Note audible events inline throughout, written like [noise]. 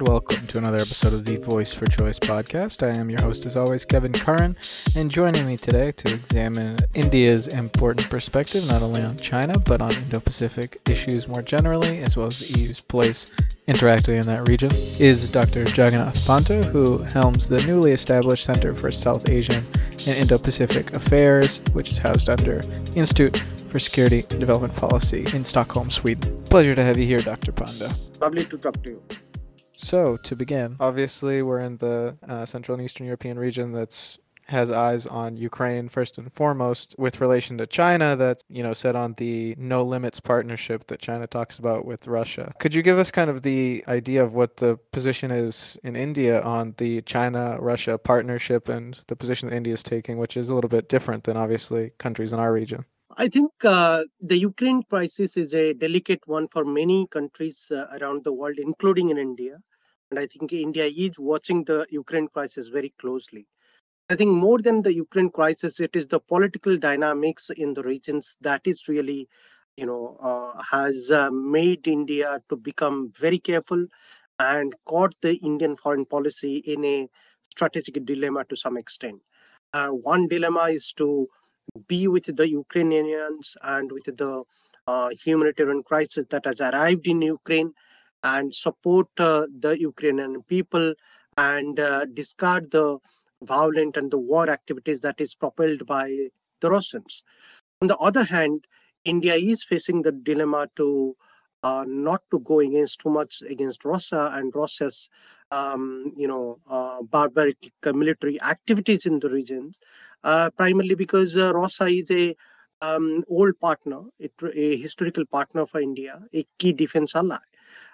and welcome to another episode of the Voice for Choice podcast. I am your host, as always, Kevin Curran, and joining me today to examine India's important perspective not only on China but on Indo Pacific issues more generally, as well as the EU's place interacting in that region, is Dr. Jagannath Panda, who helms the newly established Center for South Asian and Indo Pacific Affairs, which is housed under Institute for Security and Development Policy in Stockholm, Sweden. Pleasure to have you here, Dr. Panda. Lovely to talk to you. So, to begin, obviously, we're in the uh, Central and Eastern European region that's has eyes on Ukraine first and foremost with relation to China that's you know set on the no limits partnership that China talks about with Russia. Could you give us kind of the idea of what the position is in India on the China Russia partnership and the position that India is taking which is a little bit different than obviously countries in our region? I think uh, the Ukraine crisis is a delicate one for many countries uh, around the world, including in India. And I think India is watching the Ukraine crisis very closely. I think more than the Ukraine crisis, it is the political dynamics in the regions that is really, you know, uh, has uh, made India to become very careful and caught the Indian foreign policy in a strategic dilemma to some extent. Uh, one dilemma is to be with the Ukrainians and with the uh, humanitarian crisis that has arrived in Ukraine and support uh, the Ukrainian people and uh, discard the violent and the war activities that is propelled by the Russians. On the other hand, India is facing the dilemma to uh, not to go against too much against Russia and Russia's um, you know uh, barbaric military activities in the regions, uh, primarily because uh, Russia is a um, old partner, it, a historical partner for India, a key defense ally.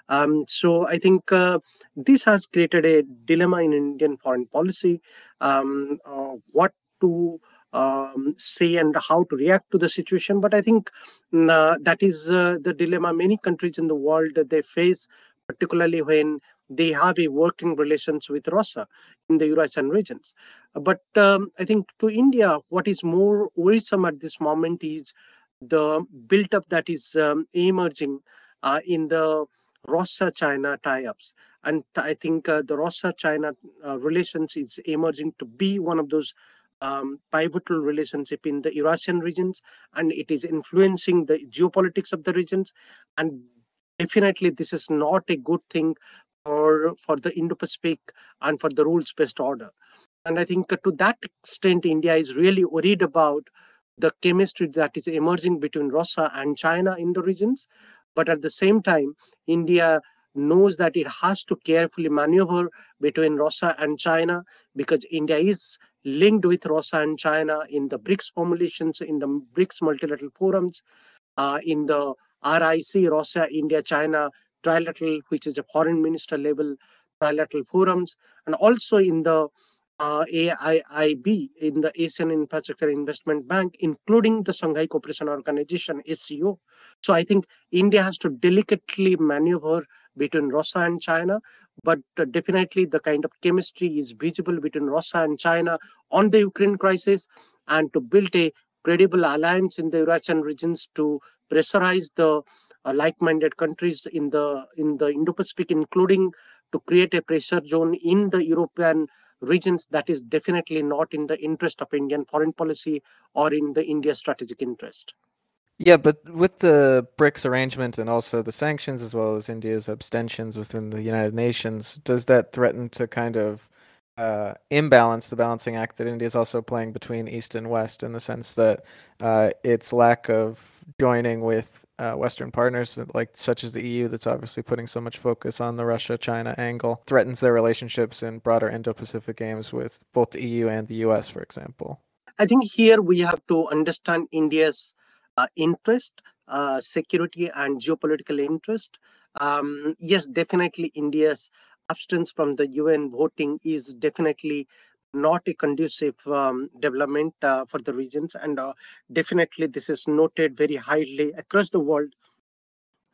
Um, so I think uh, this has created a dilemma in Indian foreign policy. Um, uh, what to um, say and how to react to the situation. But I think mm, uh, that is uh, the dilemma many countries in the world that they face, particularly when they have a working relations with Russia in the Eurasian regions. But um, I think to India, what is more worrisome at this moment is the build-up that is um, emerging uh, in the Russia-China tie-ups. And I think uh, the Russia-China uh, relations is emerging to be one of those um, pivotal relationship in the Eurasian regions, and it is influencing the geopolitics of the regions. And definitely, this is not a good thing for for the Indo-Pacific and for the rules-based order. And I think to that extent, India is really worried about the chemistry that is emerging between Russia and China in the regions. But at the same time, India knows that it has to carefully maneuver between Russia and China because India is linked with Russia and China in the BRICS formulations, in the BRICS multilateral forums, uh, in the RIC, Russia, India, China trilateral, which is a foreign minister level trilateral forums, and also in the uh, AIIB, in the Asian Infrastructure Investment Bank, including the Shanghai Cooperation Organization, SCO. So I think India has to delicately maneuver between Russia and China, but uh, definitely the kind of chemistry is visible between Russia and China on the Ukraine crisis and to build a credible alliance in the Eurasian regions to pressurize the uh, like-minded countries in the in the Indo-Pacific, including to create a pressure zone in the European regions that is definitely not in the interest of Indian foreign policy or in the India strategic interest. Yeah, but with the BRICS arrangement and also the sanctions, as well as India's abstentions within the United Nations, does that threaten to kind of uh, imbalance the balancing act that India is also playing between East and West in the sense that uh, its lack of joining with uh, Western partners like such as the EU, that's obviously putting so much focus on the Russia-China angle, threatens their relationships in broader Indo-Pacific games with both the EU and the US, for example. I think here we have to understand India's uh, interest, uh, security, and geopolitical interest. Um, yes, definitely India's absence from the UN voting is definitely not a conducive um, development uh, for the regions. And uh, definitely, this is noted very highly across the world.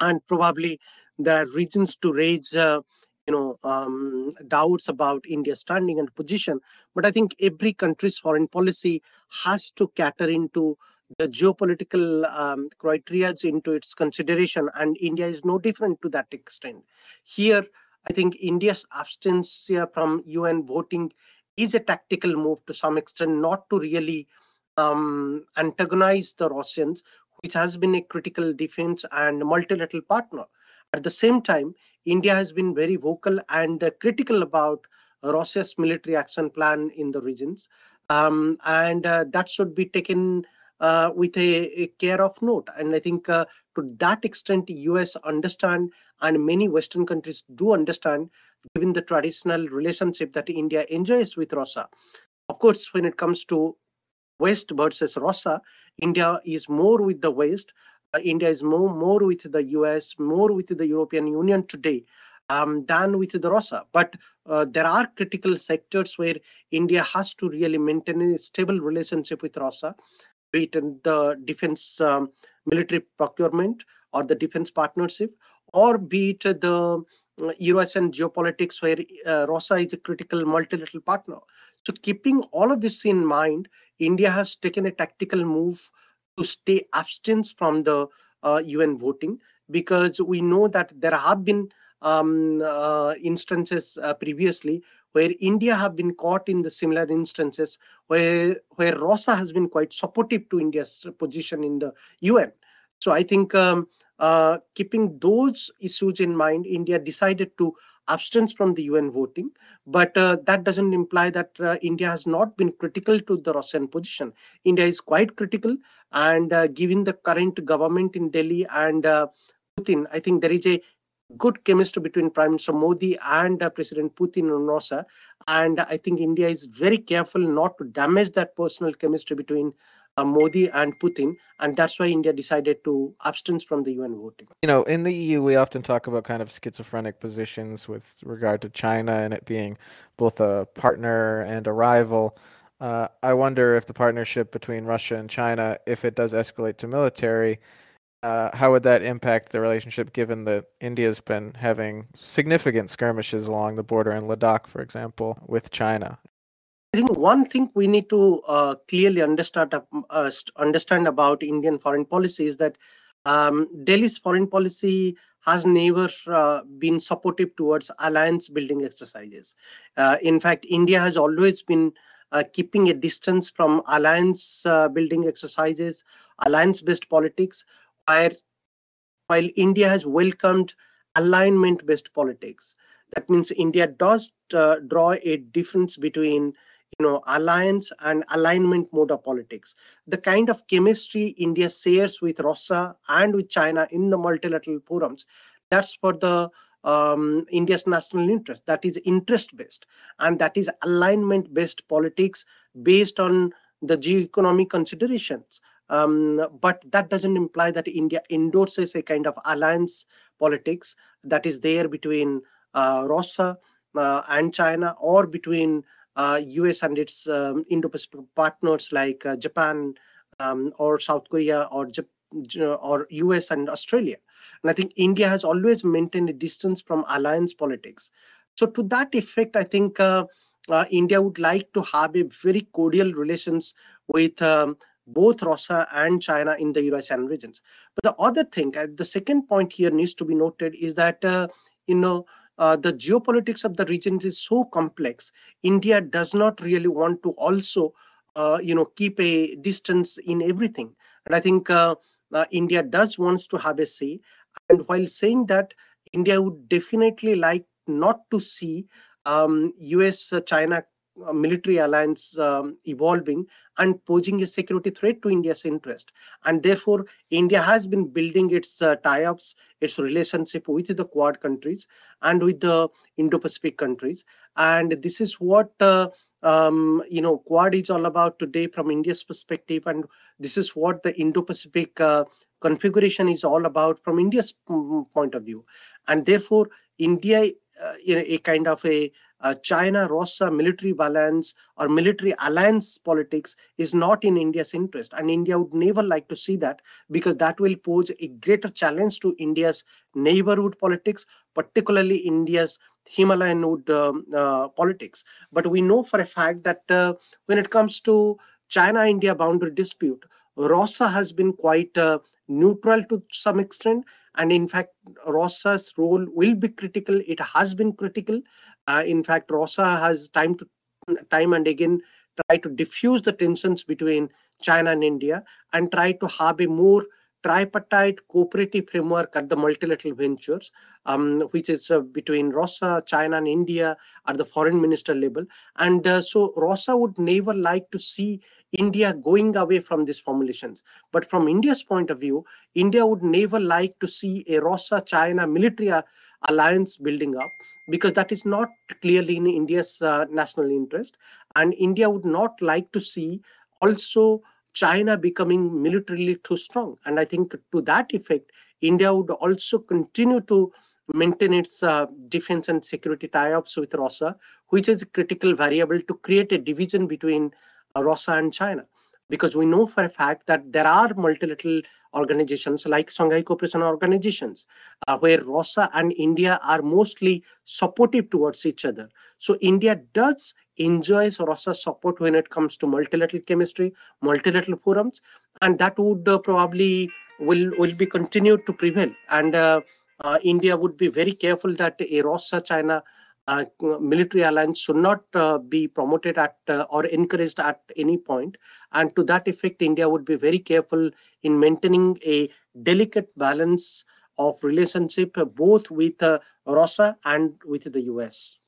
And probably there are reasons to raise, uh, you know, um, doubts about India's standing and position. But I think every country's foreign policy has to cater into the geopolitical um, criteria into its consideration, and India is no different to that extent. Here, I think India's abstinence from UN voting is a tactical move to some extent, not to really um, antagonize the Russians, which has been a critical defense and multilateral partner. At the same time, India has been very vocal and uh, critical about Russia's military action plan in the regions, um, and uh, that should be taken uh, with a, a, care of note. And I think uh, to that extent, US understand, and many Western countries do understand, given the traditional relationship that India enjoys with Russia. Of course, when it comes to West versus Russia, India is more with the West. Uh, India is more more with the US, more with the European Union today um, than with the Russia. But uh, there are critical sectors where India has to really maintain a stable relationship with Russia, be it in the defense um, military procurement or the defense partnership, or be it the uh, Eurasian geopolitics where uh, Russia is a critical multilateral partner. So keeping all of this in mind, India has taken a tactical move to stay abstinent from the uh, UN voting because we know that there have been um, uh, instances uh, previously where India have been caught in the similar instances where where Russia has been quite supportive to India's position in the UN. So I think um, uh, keeping those issues in mind, India decided to abstain from the UN voting. But uh, that doesn't imply that uh, India has not been critical to the Russian position. India is quite critical, and uh, given the current government in Delhi and uh, Putin, I think there is a good chemistry between Prime Minister Modi and uh, President Putin and Russia. And I think India is very careful not to damage that personal chemistry between uh, Modi and Putin, and that's why India decided to abstain from the UN voting. You know, in the EU, we often talk about kind of schizophrenic positions with regard to China and it being both a partner and a rival. Uh, I wonder if the partnership between Russia and China, if it does escalate to military, uh, how would that impact the relationship given that India's been having significant skirmishes along the border in Ladakh, for example, with China? I think one thing we need to uh, clearly understand uh, understand about Indian foreign policy is that um, Delhi's foreign policy has never uh, been supportive towards alliance building exercises. Uh, in fact, India has always been uh, keeping a distance from alliance building exercises, alliance based politics, while India has welcomed alignment based politics. That means India does draw a difference between you know alliance and alignment mode of politics the kind of chemistry india shares with russia and with china in the multilateral forums that's for the um, india's national interest that is interest based and that is alignment based politics based on the geo-economic considerations um, but that doesn't imply that india endorses a kind of alliance politics that is there between uh, russia uh, and china or between US uh, and its um, Indo-Pacific partners like uh, Japan um, or South Korea or or US and Australia. And I think India has always maintained a distance from alliance politics. So to that effect, I think uh, uh, India would like to have a very cordial relations with um, both Russia and China in the Eurasian regions. But the other thing, uh, the second point here needs to be noted is that, uh, you know, uh, the geopolitics of the region is so complex. India does not really want to also, uh, you know, keep a distance in everything. And I think uh, India does wants to have a say. And while saying that, India would definitely like not to see um, U.S.-China military alliance um, evolving and posing a security threat to India's interest. And therefore, India has been building its uh, tie-ups, its relationship with the Quad countries and with the Indo-Pacific countries. And this is what uh, um, you know Quad is all about today from India's perspective, and this is what the Indo-Pacific uh, configuration is all about from India's mm, point of view. And therefore, India, uh, in a kind of a uh, China Russia military balance or military alliance politics is not in India's interest. And India would never like to see that because that will pose a greater challenge to India's neighborhood politics, particularly India's Himalayan um, uh, politics. But we know for a fact that uh, when it comes to China India boundary dispute, Russia has been quite uh, neutral to some extent, and in fact, Russia's role will be critical. It has been critical. Uh, in fact, Russia has time to time and again try to diffuse the tensions between China and India and try to have a more tripartite cooperative framework at the multilateral ventures, um, which is uh, between Russia, China, and India at the foreign minister level. And uh, so Russia would never like to see India going away from these formulations. But from India's point of view, India would never like to see a Russia China military alliance building up because that is not clearly in India's uh, national interest. And India would not like to see also China becoming militarily too strong. And I think to that effect, India would also continue to maintain its uh, defense and security tie-ups with Russia, which is a critical variable to create a division between uh, Russia and China. Because we know for a fact that there are multilateral organizations like Shanghai Cooperation Organizations, uh, where Russia and India are mostly supportive towards each other. So India does enjoys Russia's support when it comes to multilateral chemistry, multilateral forums, and that would uh, probably will will be continued to prevail. And uh, uh, India would be very careful that a Russia-China uh, military alliance should not uh, be promoted at uh, or encouraged at any point. And to that effect, India would be very careful in maintaining a delicate balance of relationship both with Russia and with the US.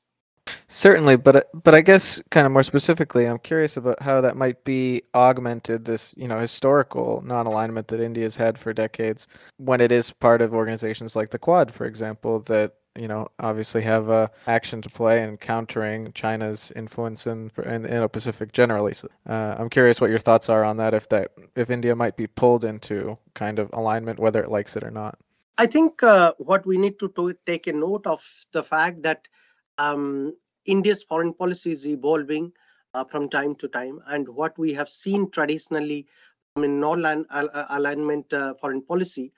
Certainly, but but I guess kind of more specifically, I'm curious about how that might be augmented this you know historical non-alignment that India has had for decades when it is part of organizations like the Quad, for example, that you know obviously have a action to play in countering China's influence in in the Indo-Pacific generally. So, uh, I'm curious what your thoughts are on that. If that if India might be pulled into kind of alignment, whether it likes it or not. I think uh, what we need to, take a note of the fact that um, India's foreign policy is evolving uh, from time to time, and what we have seen traditionally a non-alignment uh, foreign policy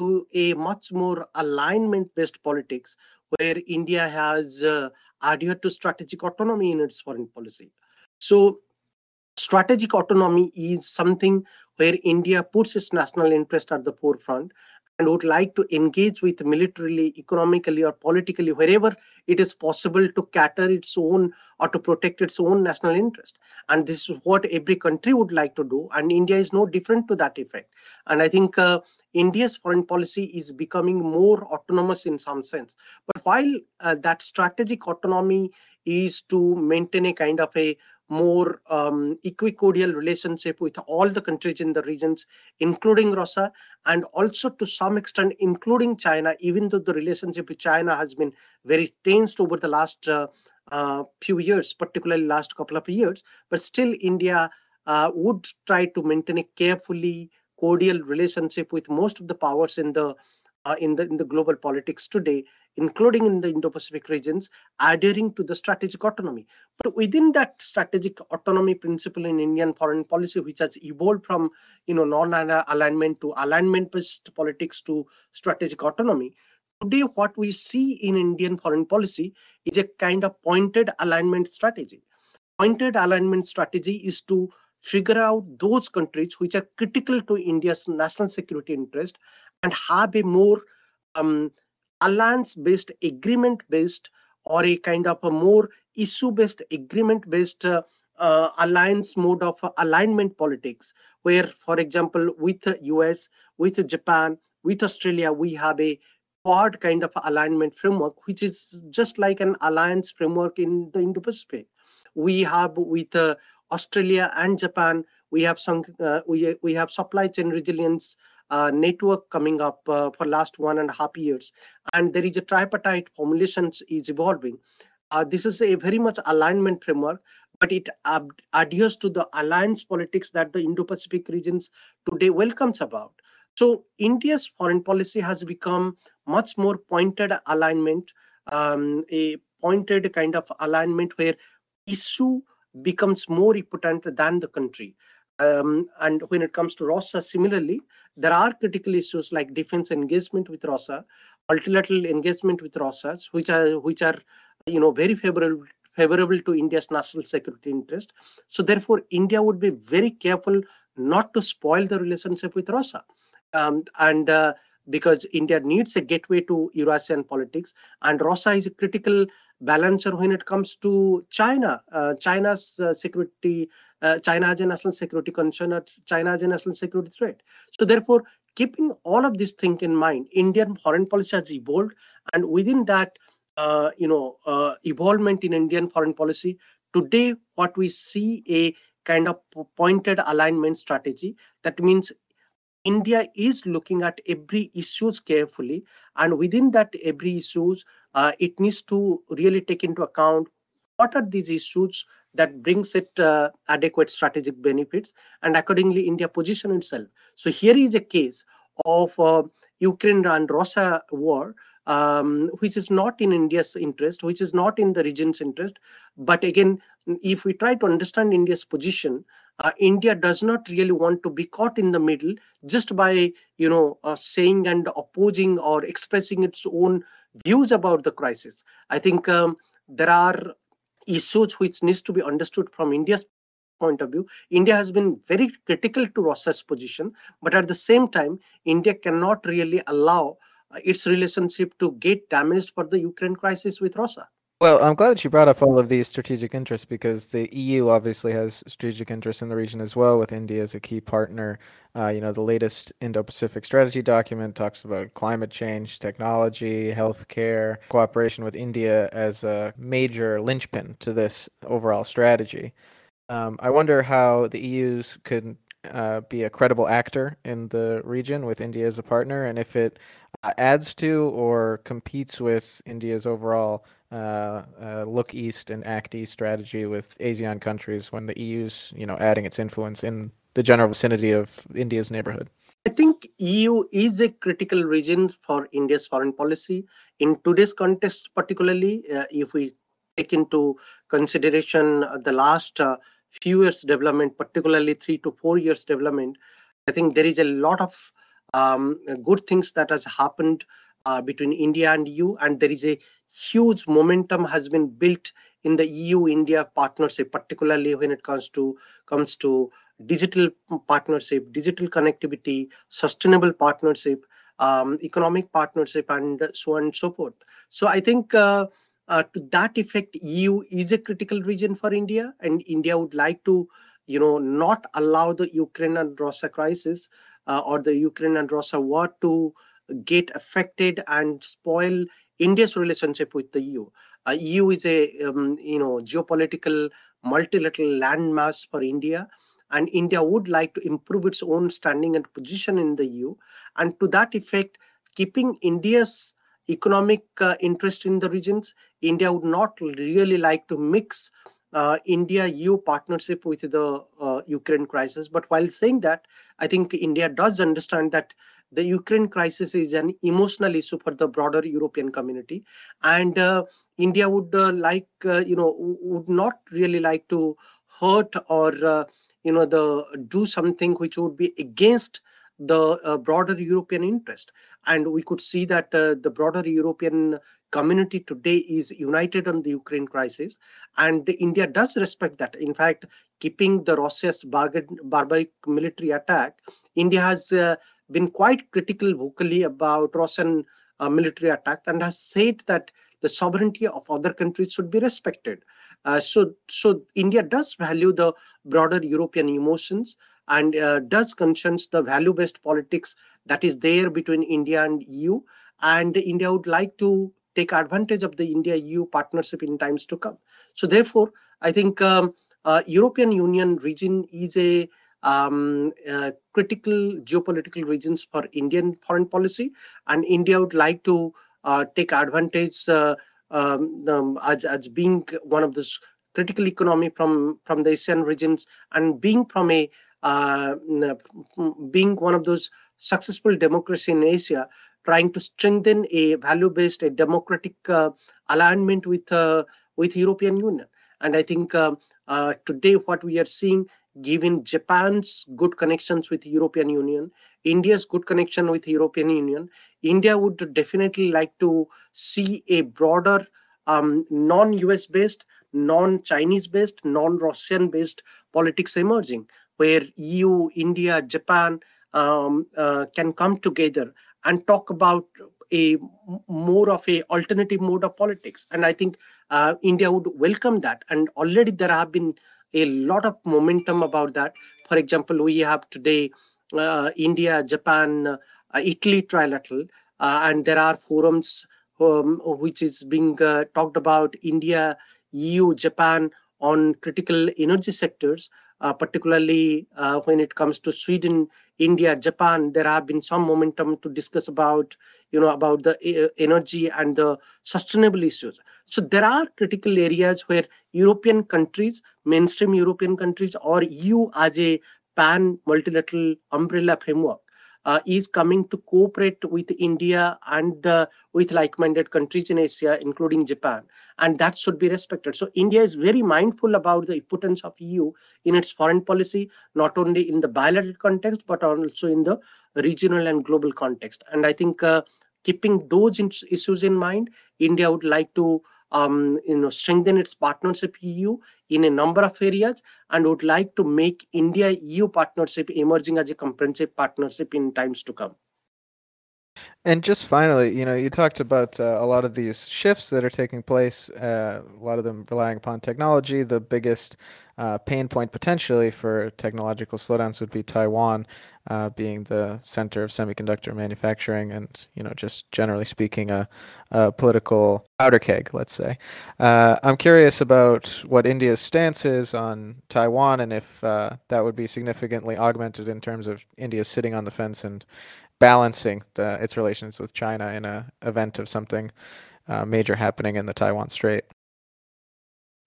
to a much more alignment-based politics, where India has uh, adhered to strategic autonomy in its foreign policy. So, strategic autonomy is something where India puts its national interest at the forefront and would like to engage with militarily, economically, or politically, wherever it is possible to cater its own or to protect its own national interest. And this is what every country would like to do. And India is no different to that effect. And I think uh, India's foreign policy is becoming more autonomous in some sense. But while uh, that strategic autonomy is to maintain a kind of a more um, equicordial relationship with all the countries in the regions, including Russia, and also to some extent, including China, even though the relationship with China has been very tensed over the last uh, uh, few years, particularly last couple of years, but still India uh, would try to maintain a carefully cordial relationship with most of the powers in the uh, in the in the global politics today including in the Indo-Pacific regions, adhering to the strategic autonomy. But within that strategic autonomy principle in Indian foreign policy, which has evolved from you know non-alignment to alignment-based politics to strategic autonomy, today what we see in Indian foreign policy is a kind of pointed alignment strategy. Pointed alignment strategy is to figure out those countries which are critical to India's national security interest and have a more um, alliance based agreement based or a kind of a more issue based agreement based uh, uh, alliance mode of uh, alignment politics where for example with the us with japan with australia we have a quad kind of alignment framework which is just like an alliance framework in the indo-pacific. We have with uh, australia and japan we have some uh, we, we have supply chain resilience uh, network coming up uh, for last one and a half years. And there is a tripartite formulations is evolving. Uh, this is a very much alignment framework but it adheres to the alliance politics that the indo-pacific regions today welcomes about. So india's foreign policy has become much more pointed alignment um, a pointed kind of alignment where issue becomes more important than the country um, and when it comes to Russia, similarly, there are critical issues like defense engagement with Russia, multilateral engagement with Russia, which are which are you know very favorable favorable to India's national security interest. So therefore, India would be very careful not to spoil the relationship with Russia. Um, and uh, because India needs a gateway to Eurasian politics, and Russia is a critical balancer when it comes to China. Uh, China's uh, security, uh, China a national security concern, China has a national security threat. So therefore, keeping all of these things in mind, Indian foreign policy has evolved, and within that, uh, you know, uh, evolvement in Indian foreign policy, today what we see a kind of pointed alignment strategy. That means India is looking at every issues carefully, and within that every issues, uh, it needs to really take into account what are these issues that brings it uh, adequate strategic benefits, and accordingly, India position itself. So here is a case of uh, Ukraine and Russia war, um, which is not in India's interest, which is not in the region's interest. But again, if we try to understand India's position, uh, India does not really want to be caught in the middle just by you know uh, saying and opposing or expressing its own views about the crisis. I think um, there are issues which needs to be understood from India's point of view. India has been very critical to Russia's position, but at the same time, India cannot really allow its relationship to get damaged for the Ukraine crisis with Russia. Well, I'm glad that you brought up all of these strategic interests because the EU obviously has strategic interests in the region as well, with India as a key partner. Uh, you know, the latest Indo-Pacific Strategy document talks about climate change, technology, healthcare, cooperation with India as a major linchpin to this overall strategy. Um, I wonder how the EU's could uh, be a credible actor in the region with India as a partner, and if it uh, adds to or competes with India's overall uh, uh, look east and act east strategy with ASEAN countries when the EU's you know adding its influence in the general vicinity of India's neighborhood. I think EU is a critical region for India's foreign policy in today's context, particularly uh, if we take into consideration the last uh, few years development, particularly three to four years development. I think there is a lot of um, good things that has happened uh, between India and EU, and there is a huge momentum has been built in the EU-India partnership, particularly when it comes to comes to digital partnership, digital connectivity, sustainable partnership, um, economic partnership, and so on and so forth. So I think. Uh, uh, to that effect, EU is a critical region for India, and India would like to, you know, not allow the Ukraine and Russia crisis uh, or the Ukraine and Russia war to get affected and spoil India's relationship with the EU. Uh, EU is a um, you know geopolitical multilateral landmass for India, and India would like to improve its own standing and position in the EU. And to that effect, keeping India's economic uh, interest in the regions, India would not really like to mix uh, India EU partnership with the uh, Ukraine crisis. But while saying that, I think India does understand that the Ukraine crisis is an emotional issue for the broader European community, and uh, India would uh, like uh, you know would not really like to hurt or you know the do something which would be against the broader European interest. And we could see that the broader European community today is united on the Ukraine crisis, and India does respect that. In fact, keeping the Russia's barbaric military attack, India has uh, been quite critical vocally about Russian uh, military attack and has said that the sovereignty of other countries should be respected. Uh, so, so India does value the broader European emotions and uh, does concerns the value-based politics that is there between India and EU. And India would like to take advantage of the India-EU partnership in times to come. So, therefore, I think um, uh, European Union region is a um, uh, critical geopolitical regions for Indian foreign policy, and India would like to uh, take advantage uh, um, um, as, as being one of the critical economy from from the Asian regions and being from a uh, being one of those successful democracy in Asia, trying to strengthen a value-based, a democratic uh, alignment with uh, with European Union. And I think uh, uh, today what we are seeing given Japan's good connections with European Union, India's good connection with European Union, India would definitely like to see a broader um, non-US based, non-Chinese based, non-Russian based politics emerging. Where EU, India, Japan um, uh, can come together and talk about a more of a alternative mode of politics. And i think uh, india would welcome that. And already there have been a lot of momentum about that. For example we have today uh, india japan uh, italy trilateral uh, and there are forums um, which is being uh, talked about india eu japan on critical energy sectors uh, particularly when it comes to sweden India, Japan, there have been some momentum to discuss about, you know, about the uh, energy and the sustainable issues. So there are critical areas where European countries, mainstream European countries, or EU as a pan multilateral umbrella framework uh, is coming to cooperate with India and uh, with like-minded countries in Asia, including Japan, and that should be respected. So India is very mindful about the importance of EU in its foreign policy, not only in the bilateral context but also in the regional and global context. And I think uh, keeping those issues in mind, India would like to um, you know, strengthen its partnership EU in a number of areas and would like to make India EU partnership emerging as a comprehensive partnership in times to come. And just finally, you know, you talked about uh, a lot of these shifts that are taking place, uh, a lot of them relying upon technology. The biggest uh, pain point potentially for technological slowdowns would be Taiwan uh, being the center of semiconductor manufacturing and, you know, just generally speaking, a, a political powder keg, let's say. Uh, I'm curious about what India's stance is on Taiwan and if uh, that would be significantly augmented in terms of India sitting on the fence and balancing the, its relations with China in a event of something uh, major happening in the Taiwan Strait?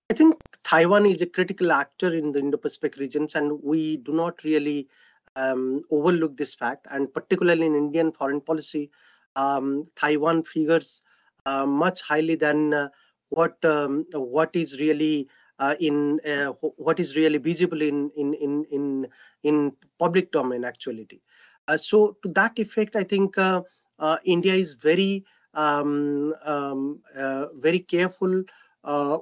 I think Taiwan is a critical actor in the Indo-Pacific regions, and we do not really um, overlook this fact. And particularly in Indian foreign policy, um, Taiwan figures uh, much highly than uh, what um, what is really uh, in uh, what is really visible in in in in in public domain actuality. Uh, so to that effect, I think uh, uh, India is very um, um, very careful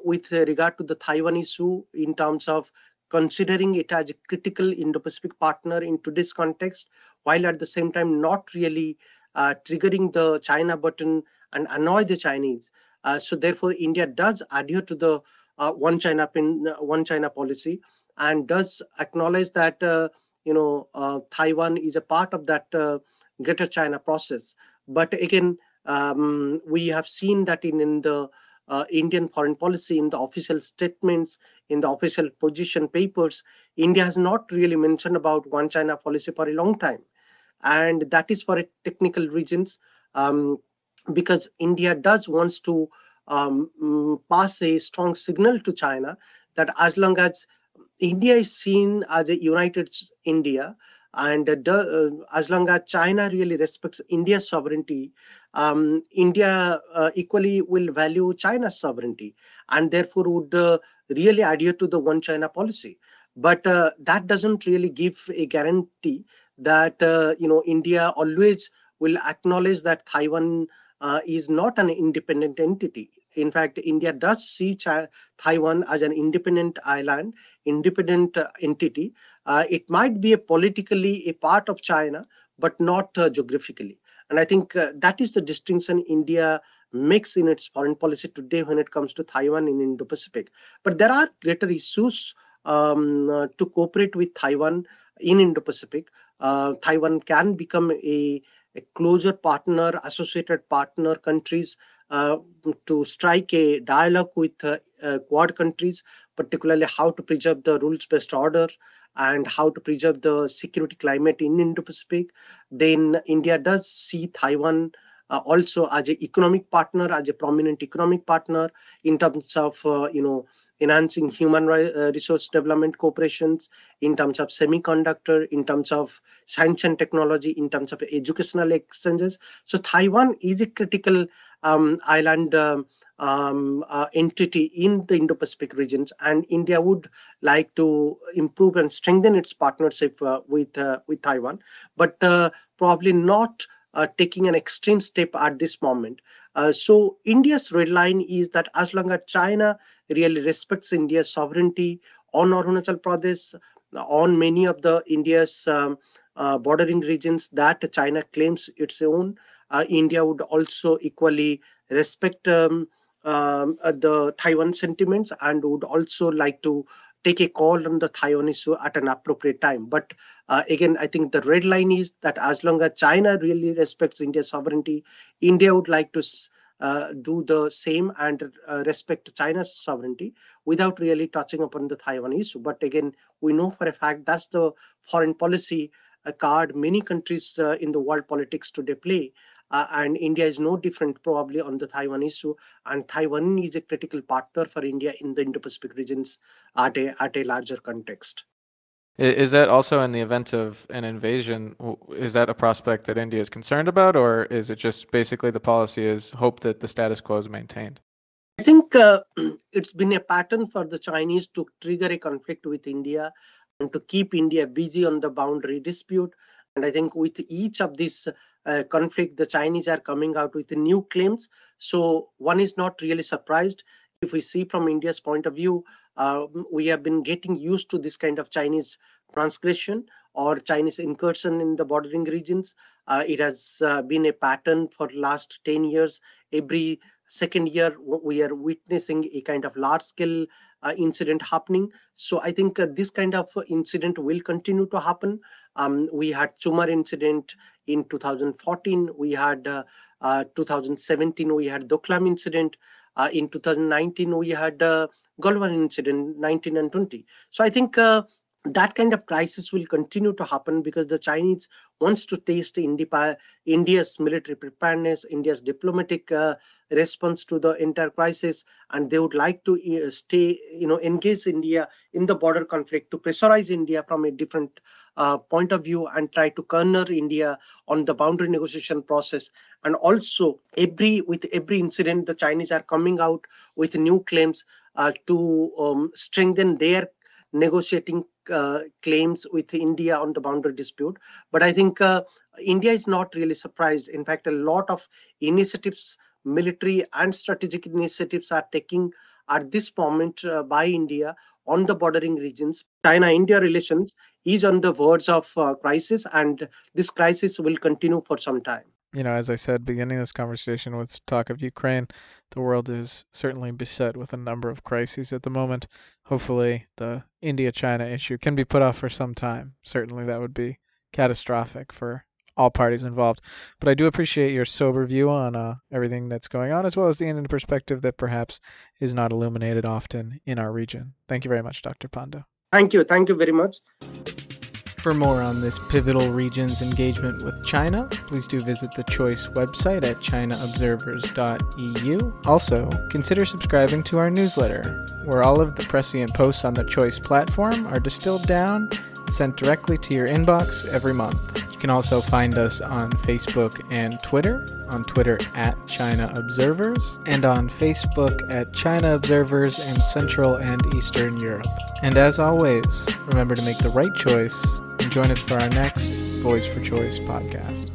with regard to the Taiwan issue in terms of considering it as a critical Indo-Pacific partner in today's context, while at the same time not really uh, triggering the China button and annoy the Chinese. Uh, so therefore, India does adhere to the uh, one China pin, one China policy and does acknowledge that you know uh, Taiwan is a part of that uh, Greater China process. But again, um, we have seen that in, in the uh, Indian foreign policy, in the official statements, in the official position papers, India has not really mentioned about one China policy for a long time. And that is for technical reasons, um, because India does wants to um, mm, pass a strong signal to China that as long as India is seen as a united India, and uh, as long as China really respects India's sovereignty, um, India uh, equally will value China's sovereignty, and therefore would uh, really adhere to the one China policy. But uh, that doesn't really give a guarantee that uh, you know India always will acknowledge that Taiwan uh, is not an independent entity in fact, India does see Taiwan as an independent island, independent uh, entity. Uh, it might be a politically a part of China, but not uh, geographically. And I think uh, that is the distinction India makes in its foreign policy today when it comes to Taiwan in Indo-Pacific. But there are greater issues um, uh, to cooperate with Taiwan in Indo-Pacific. Uh, Taiwan can become a a closer partner, associated partner countries to strike a dialogue with uh, uh, Quad countries, particularly how to preserve the rules-based order and how to preserve the security climate in Indo-Pacific. Then India does see Taiwan uh, also as an economic partner, as a prominent economic partner in terms of, uh, you know, enhancing human uh, resource development cooperations in terms of semiconductor, in terms of science and technology, in terms of educational exchanges. So Taiwan is a critical um, island um, um, uh, entity in the Indo-Pacific regions, and India would like to improve and strengthen its partnership uh, with uh, with Taiwan, but uh, probably not uh, taking an extreme step at this moment. Uh, so India's red line is that as long as China really respects India's sovereignty on Arunachal Pradesh, on many of the India's um, bordering regions that China claims its own. Uh, India would also equally respect um, um, uh, the Taiwan sentiments and would also like to take a call on the Taiwan issue at an appropriate time. But uh, again, I think the red line is that as long as China really respects India's sovereignty, India would like to uh, do the same and uh, respect China's sovereignty without really touching upon the Taiwan issue. But again, we know for a fact that's the foreign policy uh, card many countries in the world politics today play. Uh, and India is no different probably on the Taiwan issue. And Taiwan is a critical partner for India in the Indo-Pacific regions at a, at a larger context. Is that also in the event of an invasion? Is that a prospect that India is concerned about, or is it just basically the policy is hope that the status quo is maintained? I think uh, [clears throat] it's been a pattern for the Chinese to trigger a conflict with India and to keep India busy on the boundary dispute. And I think with each of these conflict, the Chinese are coming out with new claims. So one is not really surprised. If we see from India's point of view, uh, we have been getting used to this kind of Chinese transgression or Chinese incursion in the bordering regions. Uh, it has uh, been a pattern for last 10 years. Every second year, we are witnessing a kind of large scale uh, incident happening. So I think uh, this kind of incident will continue to happen. Um, we had Chumar incident in 2014. We had uh, 2017, we had Doklam incident. in 2019, we had Galwan incident 19 and 20. So I think uh, that kind of crisis will continue to happen because the Chinese wants to taste India's military preparedness, India's diplomatic uh, response to the entire crisis, and they would like to uh, stay, you know, engage India in the border conflict to pressurize India from a different uh, point of view and try to corner India on the boundary negotiation process. And also, every with every incident, the Chinese are coming out with new claims uh, to um, strengthen their negotiating uh, claims with India on the boundary dispute. But I think uh, India is not really surprised. In fact, a lot of initiatives, military and strategic initiatives, are taking at this moment uh, by India on the bordering regions. China India relations is on the verge of uh, crisis, and this crisis will continue for some time you know, as I said, beginning this conversation with talk of Ukraine, the world is certainly beset with a number of crises at the moment. Hopefully, the India China issue can be put off for some time. Certainly, that would be catastrophic for all parties involved. But I do appreciate your sober view on uh, everything that's going on, as well as the Indian perspective that perhaps is not illuminated often in our region. Thank you very much, Dr. Panda. Thank you. Thank you very much. For more on this pivotal region's engagement with China, please do visit the Choice website at chinaobservers.eu. Also, consider subscribing to our newsletter, where all of the prescient posts on the Choice platform are distilled down sent directly to your inbox every month. You can also find us on Facebook and Twitter, on Twitter at China Observers, and on Facebook at China Observers in Central and Eastern Europe. And as always, remember to make the right choice and join us for our next Voice for Choice podcast.